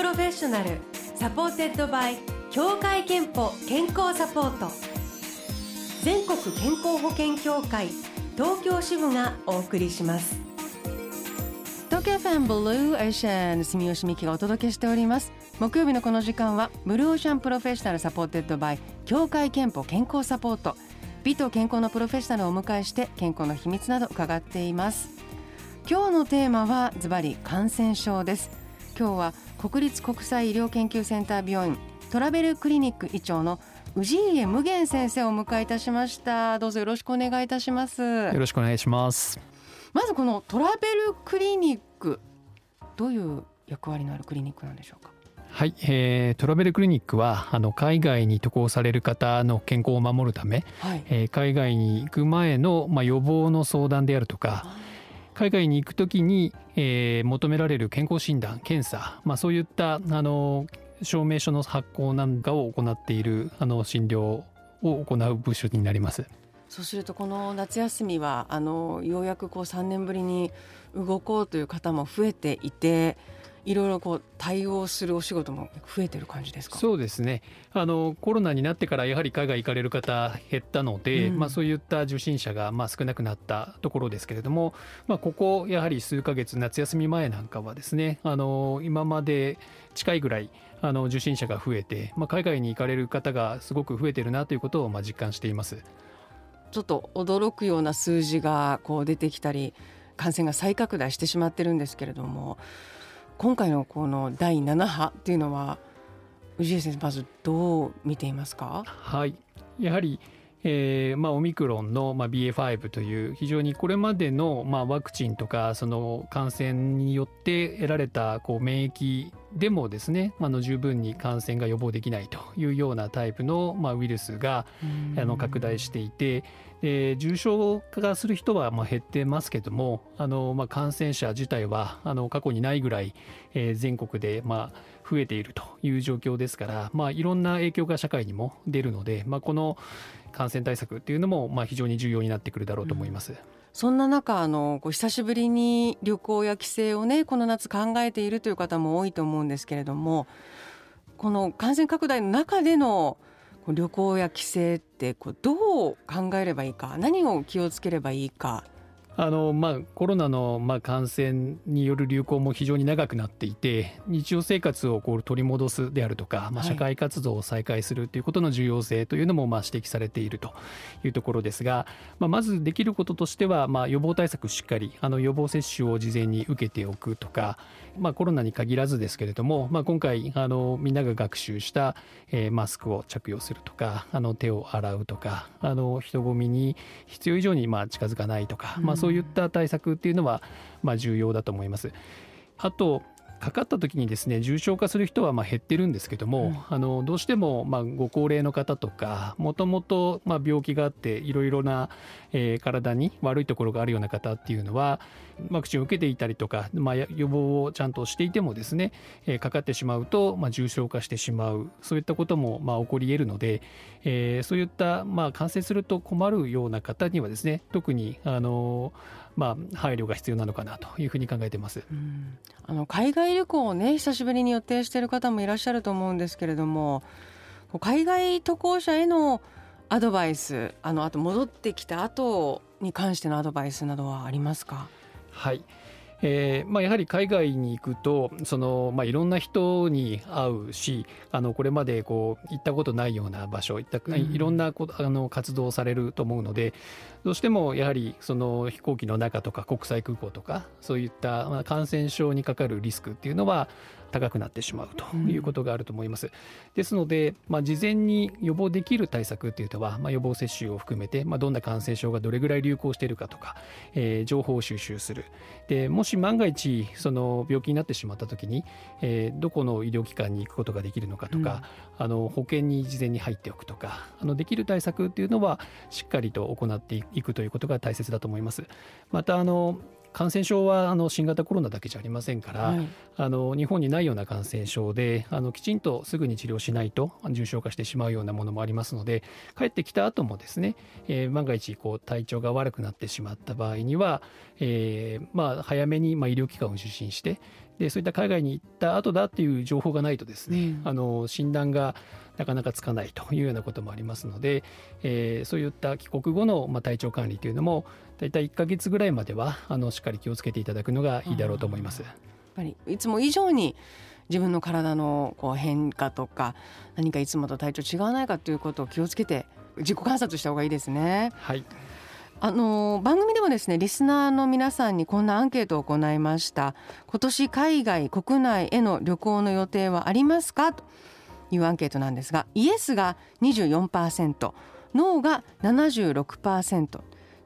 Professional supported by 協会けんぽ健康サポート。全国健康保険協会東京支部がお送りします。 TOKYO FM Blue Ocean 住吉美紀がお届けしております。木曜日のこの時間は Blue Ocean Professional supported by 協会けんぽ健康サポート。美と健康のプロフェッショナルをお迎えして健康の秘密など伺っています。今日のテーマはズバリ感染症です。今日は国立国際医療研究センター病院トラベルクリニック医長の氏家無限先生をお迎えいたしました。どうぞよろしくお願いいたします。よろしくお願いします。まずこのトラベルクリニックどういう役割のあるクリニックなんでしょうか？はい、えー、トラベルクリニックはあの海外に渡航される方の健康を守るため、はい、えー、海外に行く前の、まあ、予防の相談であるとか海外に行くときに、えー、求められる健康診断検査、まあ、そういったあの証明書の発行なんかを行っているあの診療を行う部署になります。そうするとこの夏休みはあのようやくこう3年ぶりに動こうという方も増えていていろいろこう対応するお仕事も増えてる感じですか？そうですね。あのコロナになってからやはり海外行かれる方減ったので、うん、まあ、そういった受診者がまあ少なくなったところですけれども、まあ、ここやはり数か月夏休み前なんかはですねあの今まで近いぐらいあの受診者が増えて、まあ、海外に行かれる方がすごく増えてるなということをまあ実感しています。ちょっと驚くような数字がこう出てきたり感染が再拡大してしまってるんですけれども今回のこの第7波っていうのは氏家先生まずどう見ていますか？はい。やはりえーまあ、オミクロンの、まあ、BA.5 という非常にこれまでの、まあ、ワクチンとかその感染によって得られたこう免疫でもですね、あの十分に感染が予防できないというようなタイプの、まあ、ウイルスがあの拡大していてで重症化する人はまあ減ってますけどもあの、まあ、感染者自体はあの過去にないぐらい、えー、全国でまあ増えているという状況ですから、まあ、いろんな影響が社会にも出るので、まあ、この感染対策っていうのもまあ非常に重要になってくるだろうと思います。うんそんな中あのこう久しぶりに旅行や帰省をねこの夏考えているという方も多いと思うんですけれどもこの感染拡大の中での旅行や帰省ってこうどう考えればいいか何を気をつければいいかあのまあ、コロナのまあ感染による流行も非常に長くなっていて日常生活をこう取り戻すであるとか、まあ、社会活動を再開するということの重要性というのもまあ指摘されているというところですが、まあ、まずできることとしては、まあ、予防対策しっかりあの予防接種を事前に受けておくとか、まあ、コロナに限らずですけれども、まあ、今回あのみんなが学習した、えー、マスクを着用するとかあの手を洗うとかあの人混みに必要以上にまあ近づかないとか、まあ、そういった対策っていうのはまあ重要だと思います。あとかかった時にですね重症化する人はまあ減ってるんですけども、うん、あのどうしてもまあご高齢の方とかもともとまあ病気があっていろいろな、えー、体に悪いところがあるような方っていうのはワクチンを受けていたりとか、まあ、予防をちゃんとしていてもですね、えー、かかってしまうと、まあ、重症化してしまう。そういったこともまあ起こり得るので、えー、そういったまあ感染すると困るような方にはですね特にあのまあ、配慮が必要なのかなというふうに考えてます。あの海外旅行をね久しぶりに予定している方もいらっしゃると思うんですけれども海外渡航者へのアドバイスあのあと戻ってきた後に関してのアドバイスなどはありますか？はいえーまあ、やはり海外に行くとその、まあ、いろんな人に会うしあのこれまでこう行ったことないような場所いったいろんなこあの活動をされると思うのでどうしてもやはりその飛行機の中とか国際空港とかそういった、まあ、感染症にかかるリスクっていうのは高くなってしまうということがあると思います。うん、ですので、まあ、事前に予防できる対策っていうのは、まあ、予防接種を含めて、まあ、どんな感染症がどれぐらい流行しているかとか、えー、情報を収集するでもし万が一その病気になってしまった時に、えー、どこの医療機関に行くことができるのかとか、うん、あの保険に事前に入っておくとかあのできる対策っていうのはしっかりと行っていくということが大切だと思います。またあの感染症はあの新型コロナだけじゃありませんから、はい、あの日本にないような感染症であのきちんとすぐに治療しないと重症化してしまうようなものもありますので帰ってきた後もですね、えー、万が一こう体調が悪くなってしまった場合には、えー、まあ早めにまあ医療機関を受診してでそういった海外に行った後だっていう情報がないとですね、うんあの診断がなかなかつかないというようなこともありますので、えーそういった帰国後の、まあ、体調管理というのも大体1ヶ月ぐらいまではあのしっかり気をつけていただくのがいいだろうと思います。やっぱりいつも以上に自分の体のこう変化とか何かいつもと体調違わないかということを気をつけて自己観察した方がいいですね。はいあの番組でもですねリスナーの皆さんにこんなアンケートを行いました。今年海外国内への旅行の予定はありますか？というアンケートなんですがイエスが24%ノーが76%と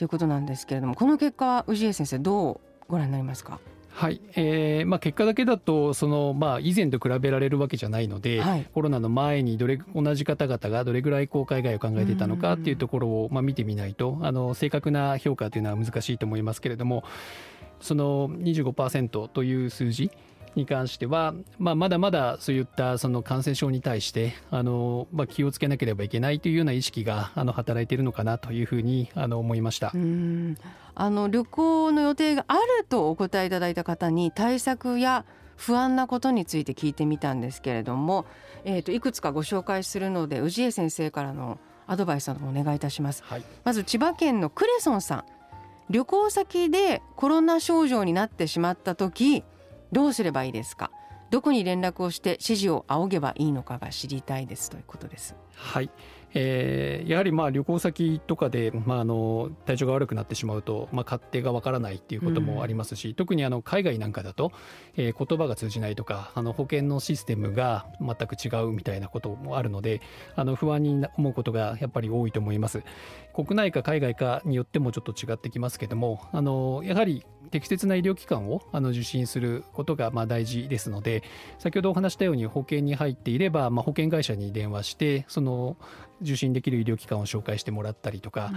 いうことなんですけれどもこの結果は氏家先生どうご覧になりますか？はい。えーまあ、結果だけだとその、まあ、以前と比べられるわけじゃないので、はい。コロナの前にどれ同じ方々がどれぐらいこう海外を考えていたのかっていうところを、まあ、見てみないとあの正確な評価というのは難しいと思いますけれどもその25%という数字に関しては、まあ、まだまだそういったその感染症に対してあの、まあ、気をつけなければいけないというような意識があの働いているのかなというふうにあの思いましたう。んあの旅行の予定があるとお答えいただいた方に対策や不安なことについて聞いてみたんですけれども、えー、といくつかご紹介するので氏家先生からのアドバイスなどもお願いいたします。はいまず千葉県のクレソンさん旅行先でコロナ症状になってしまった時どうすればいいですか？どこに連絡をして指示を仰げばいいのかが知りたいですということです。はいえーやはりまあ旅行先とかで、まあ、あの体調が悪くなってしまうと、まあ、勝手がわからないっていうこともありますし、特にあの海外なんかだと、えー言葉が通じないとかあの保険のシステムが全く違うみたいなこともあるのであの不安に思うことがやっぱり多いと思います。国内か海外かによってもちょっと違ってきますけどもあのやはり適切な医療機関をあの受診することがまあ大事ですので先ほどお話したように保険に入っていれば、まあ、保険会社に電話してその受診できる医療機関を紹介してもらったりとか、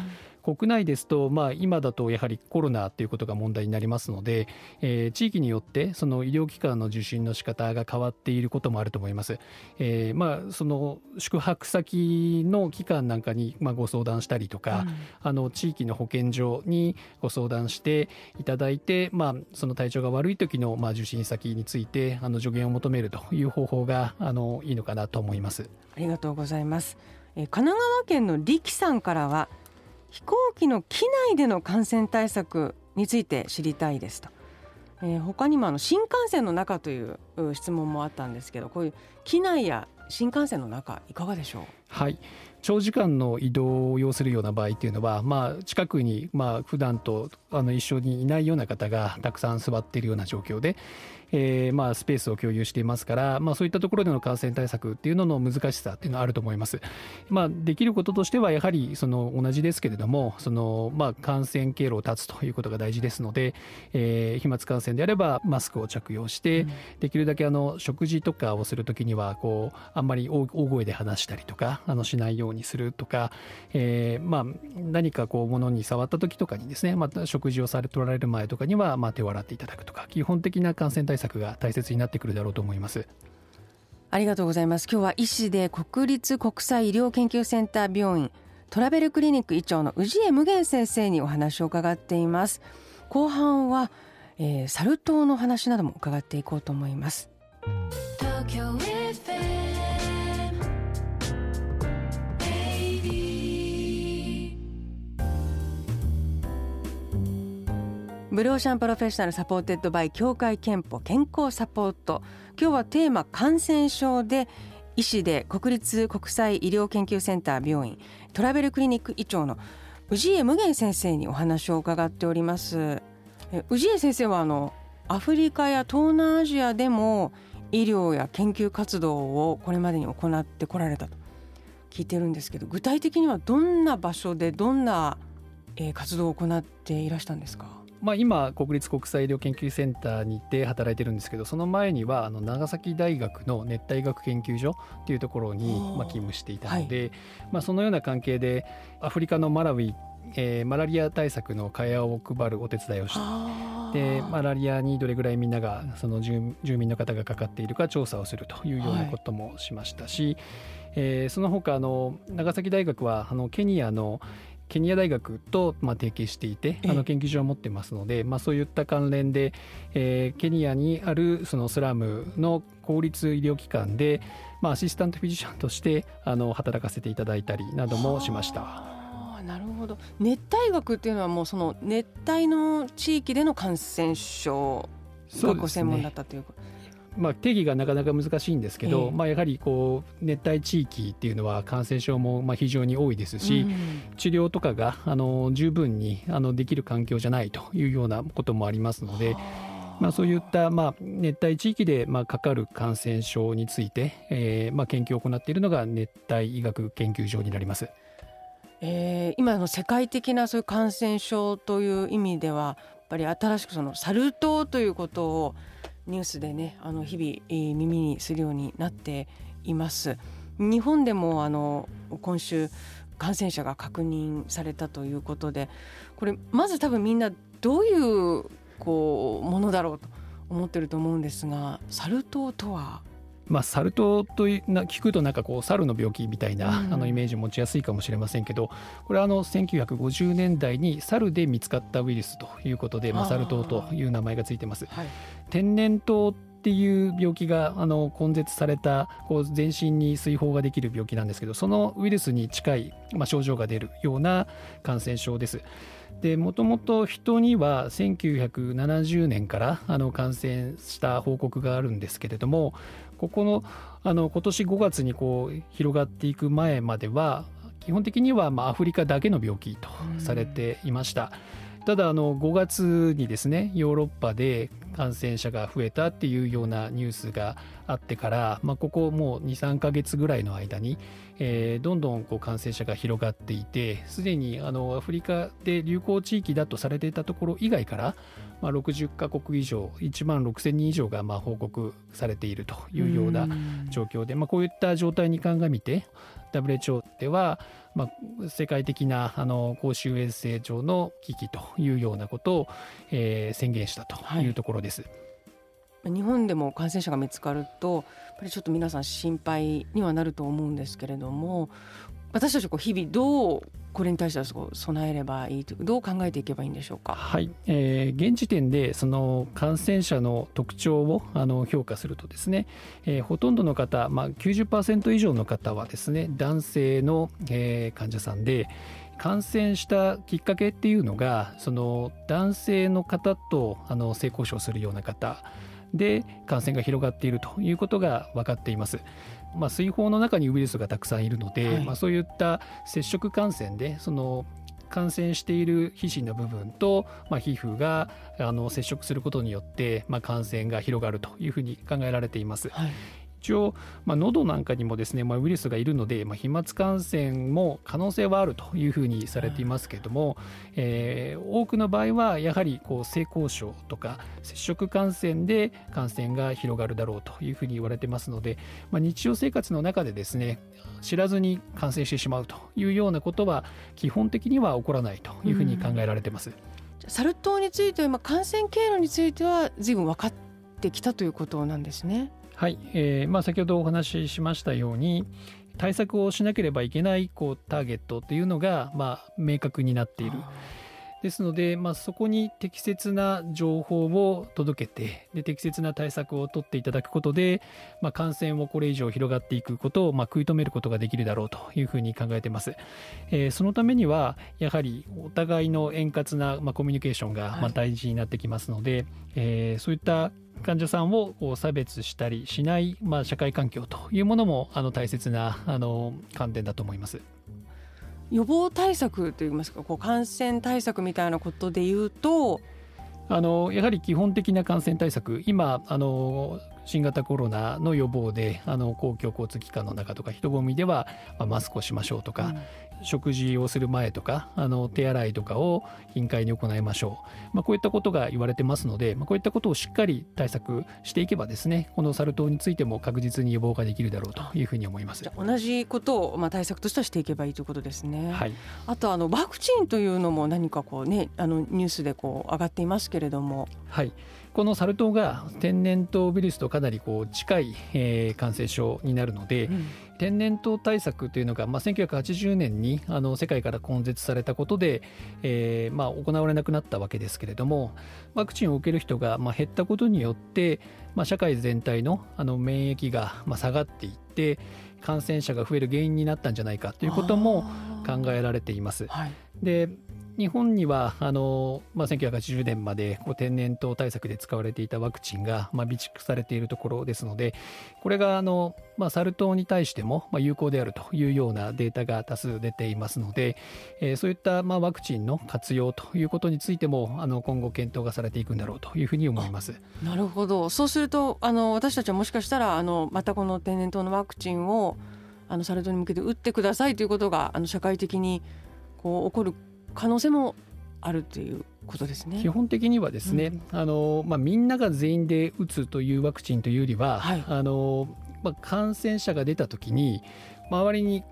国内ですと、まあ、今だとやはりコロナということが問題になりますので、えー地域によってその医療機関の受診の仕方が変わっていることもあると思います。えーまあ、その宿泊先の機関なんかにまあご相談したりとか、あの地域の保健所にご相談していただいて、まあ、その体調が悪い時のまあ受診先についてあの助言を求めるという方法があのいいのかなと思います。ありがとうございます。えー神奈川県の力さんからは飛行機の機内での感染対策について知りたいですと。えー他にもあの新幹線の中という質問もあったんですけどこういう機内や新幹線の中いかがでしょう？はい長時間の移動を要するような場合っていうのは、まあ、近くにまあ普段とあの一緒にいないような方がたくさん座っているような状況で、えーまあスペースを共有していますから、まあ、そういったところでの感染対策っていうのの難しさっていうのはあると思います。まあ、できることとしてはやはりその同じですけれどもその、まあ、感染経路を断つということが大事ですので、えー飛沫感染であればマスクを着用して、できるだけあの食事とかをするときにはこうあんまり大大声で話したりとかあのしないようにするとか、えーまあ、何かこう物に触った時とかにですねまた食事をされ取られる前とかには、まあ、手を洗っていただくとか基本的な感染対策が大切になってくるだろうと思います。ありがとうございます。今日は医師で国立国際医療研究センター病院トラベルクリニック医長の氏家無限先生にお話を伺っています。後半は、えーサル痘の話なども伺っていこうと思います Blue Ocean Professional supported by 協会けんぽ健康サポート。今日はテーマ感染症で医師で国立国際医療研究センター病院トラベルクリニック医長の氏家無限先生にお話を伺っております。氏家先生はあのアフリカや東南アジアでも医療や研究活動をこれまでに行ってこられたと。聞いてるんですけど具体的にはどんな場所でどんな、活動を行っていらしたんですか？まあ、今国立国際医療研究センターに行って働いてるんですけどその前にはあの長崎大学の熱帯医学研究所っていうところにはあまあ勤務していたので、まあ、そのような関係でアフリカのマラウイ、えーマラリア対策の蚊帳を配るお手伝いをしてでマラリアにどれぐらいみんながその住住民の方がかかっているか調査をするというようなこともしましたし、えーその他あの長崎大学はあのケニアのケニア大学とまあ提携していてええ。あの研究所を持ってますので、まあ、そういった関連で、えーケニアにあるそのスラムの公立医療機関で、まあ、アシスタントフィジシャンとしてあの働かせていただいたりなどもしました。はあなるほど。熱帯学っていうのはもうその熱帯の地域での感染症がご専門だったということまあ、定義がなかなか難しいんですけど、ええ。まあ、やはりこう熱帯地域っていうのは感染症もまあ非常に多いですし、うん。治療とかがあの十分にあのできる環境じゃないというようなこともありますので、まあ、そういったまあ熱帯地域でまあかかる感染症について、えーまあ研究を行っているのが熱帯医学研究所になります。えー今の世界的なそういう感染症という意味ではやっぱり新しくそのサル痘ということをニュースでねあの日々耳にするようになっています。日本でもあの今週感染者が確認されたということでこれまず多分みんなどういうこうものだろうと思ってると思うんですがサル痘とはまあ、サル痘と聞くとなんかこう猿の病気みたいな、うんあのイメージを持ちやすいかもしれませんけどこれはあの1950年代に猿で見つかったウイルスということで、まあ、サル痘という名前がついてます。はい天然痘っていう病気があの根絶されたこう全身に水疱ができる病気なんですけどそのウイルスに近い、まあ、症状が出るような感染症です。でもともと人には1970年からあの感染した報告があるんですけれどもここのあの今年5月にこう広がっていく前までは基本的にはまあアフリカだけの病気とされていました。ただあの5月にですねヨーロッパで感染者が増えたっていうようなニュースがあってから、まあ、ここもう23ヶ月ぐらいの間に、えーどんどんこう感染者が広がっていてすでにあのアフリカで流行地域だとされていたところ以外から、まあ、60カ国以上1万6000人以上がまあ報告されているというような状況で、まあ、こういった状態に鑑みて WHO では、まあ、世界的なあの公衆衛生上の危機というようなことを、えー宣言したというところです。日本でも感染者が見つかるとやっぱりちょっと皆さん心配にはなると思うんですけれども私たちこう日々どうこれに対しては備えればいいとどう考えていけばいいんでしょうか？はい、えー現時点でその感染者の特徴をあの評価するとですね、えーほとんどの方、まあ、90%以上の方はですね男性の、えー患者さんで感染したきっかけっていうのがその男性の方とあの性交渉するような方で感染が広がっているということが分かっています。まあ、水疱の中にウイルスがたくさんいるので、はいまあ、そういった接触感染でその感染している皮脂の部分と、まあ、皮膚があの接触することによって、まあ、感染が広がるというふうに考えられています。はい一応、まあ、喉なんかにもですね、まあ、ウイルスがいるので、まあ、飛沫感染も可能性はあるというふうにされていますけれども、えー多くの場合はやはりこう性交渉とか接触感染で感染が広がるだろうというふうに言われてますので、まあ、日常生活の中でですね知らずに感染してしまうというようなことは基本的には起こらないというふうに考えられてます。じゃサル痘については今感染経路については随分分かってきたということなんですね。はい、えーまあ、先ほどお話ししましたように対策をしなければいけないこうターゲットというのが、まあ、明確になっている。ですので、まあ、そこに適切な情報を届けてで適切な対策を取っていただくことで、まあ、感染をこれ以上広がっていくことを、まあ、食い止めることができるだろうというふうに考えています、えーそのためにはやはりお互いの円滑な、まあ、コミュニケーションが、まあ、はい大事になってきますので、えーそういった患者さんを差別したりしない、まあ、社会環境というものもあの大切なあの観点だと思います。予防対策といいますかこう感染対策みたいなことで言うとあのやはり基本的な感染対策今あの新型コロナの予防であの公共交通機関の中とか人混みでは、まあ、マスクをしましょうとか、食事をする前とかあの手洗いとかを頻回に行いましょう、まあ、こういったことが言われてますので、まあ、こういったことをしっかり対策していけばですねこのサル痘についても確実に予防ができるだろうというふうに思います。同じことをまあ対策としてはしていけばいいということですね。はい。あとあのワクチンというのも何かこうねあのニュースでこう上がっていますけれども、はいこのサル痘が天然痘ウイルスとかなりこう近い、えー感染症になるので、うん。天然痘対策というのが、まあ、1980年にあの世界から根絶されたことで、えーまあ、行われなくなったわけですけれどもワクチンを受ける人が、まあ、減ったことによって、まあ、社会全体のあの免疫が、まあ、下がっていって感染者が増える原因になったんじゃないかということも考えられています。はい。で日本にはあの、まあ、1980年までこう天然痘対策で使われていたワクチンが、まあ、備蓄されているところですのでこれがあの、まあ、サル痘に対しても、まあ、有効であるというようなデータが多数出ていますので、えーそういった、まあ、ワクチンの活用ということについてもあの今後検討がされていくんだろうというふうに思います。なるほどそうするとあの私たちはもしかしたらあのまたこの天然痘のワクチンをあのサル痘に向けて打ってくださいということがあの社会的にこう起こる可能性もあるということですね。基。本的にはですね、あのまあ、みんなが全員で打つというワクチンというよりは、はい。あのまあ、感染者が出た時に周りに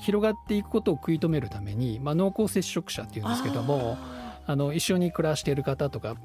広がっていくことを食い止めるために、まあ、濃厚接触者っていうんですけどもああの一緒に暮らしている方とか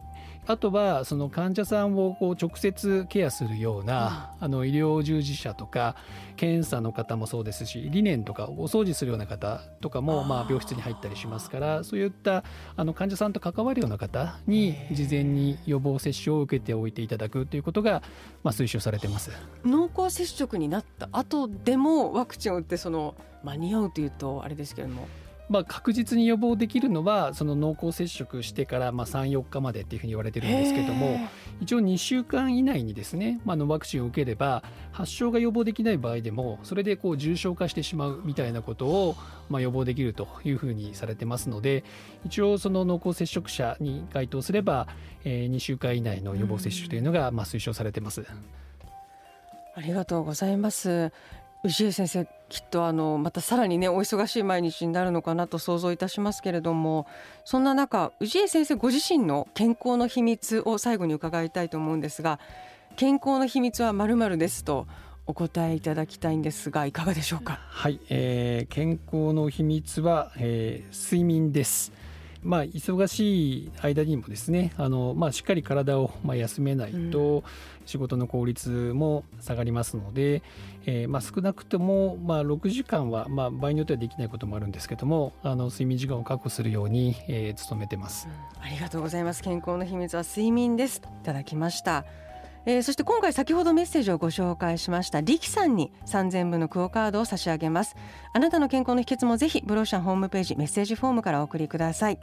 あとはその患者さんをこう直接ケアするような、あの医療従事者とか検査の方もそうですし理念とかお掃除するような方とかもまあ病室に入ったりしますからそういったあの患者さんと関わるような方に事前に予防接種を受けておいていただくということがまあ推奨されてます。ー濃厚接触になった後でもワクチンを打ってその間に合うというとあれですけれどもまあ、確実に予防できるのはその濃厚接触してからまあ34日までっていうふうに言われてるんですけども一応2週間以内にですね、まあ、あのワクチンを受ければ発症が予防できない場合でもそれでこう重症化してしまうみたいなことをまあ予防できるというふうにされてますので一応その濃厚接触者に該当すれば、え2週間以内の予防接種というのがまあ推奨されてます。ありがとうございます。氏家先生きっとあのまたさらにねお忙しい毎日になるのかなと想像いたしますけれどもそんな中氏家先生ご自身の健康の秘密を最後に伺いたいと思うんですが健康の秘密はまるまるですとお答えいただきたいんですがいかがでしょうか？はい、えー健康の秘密は、えー睡眠です。まあ、忙しい間にもですねあの、まあ、しっかり体を、まあ、休めないと仕事の効率も下がりますので、えーまあ、少なくとも、まあ、6時間は、まあ、場合によってはできないこともあるんですけどもあの睡眠時間を確保するように、えー努めてます。ありがとうございます。健康の秘密は睡眠ですいただきました、えーそして今回先ほどメッセージをご紹介しました力さんに3000分のクオカードを差し上げます。あなたの健康の秘訣もぜひブローシャンホームページメッセージフォームからお送りください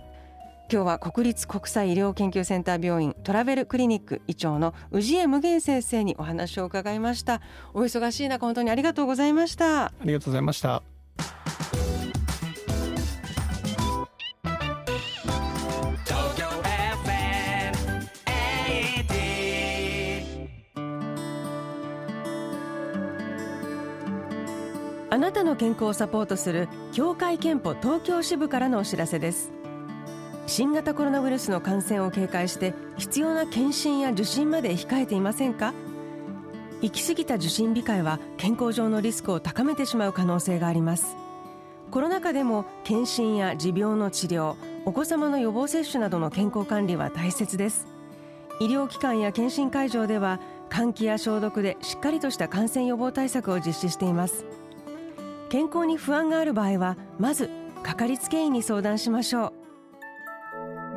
今日は国立国際医療研究センター病院トラベルクリニック医長の氏家無限先生にお話を伺いました。お忙しい中本当にありがとうございました。ありがとうございました。Tokyo FM 80あなたの健康をサポートする協会憲法東京支部からのお知らせです新型コロナウイルスの感染を警戒して必要な検診や受診まで控えていませんか？行き過ぎた受診控えは健康上のリスクを高めてしまう可能性があります。コロナ禍でも検診や持病の治療お子様の予防接種などの健康管理は大切です。医療機関や検診会場では換気や消毒でしっかりとした感染予防対策を実施しています。健康に不安がある場合はまずかかりつけ医に相談しましょう。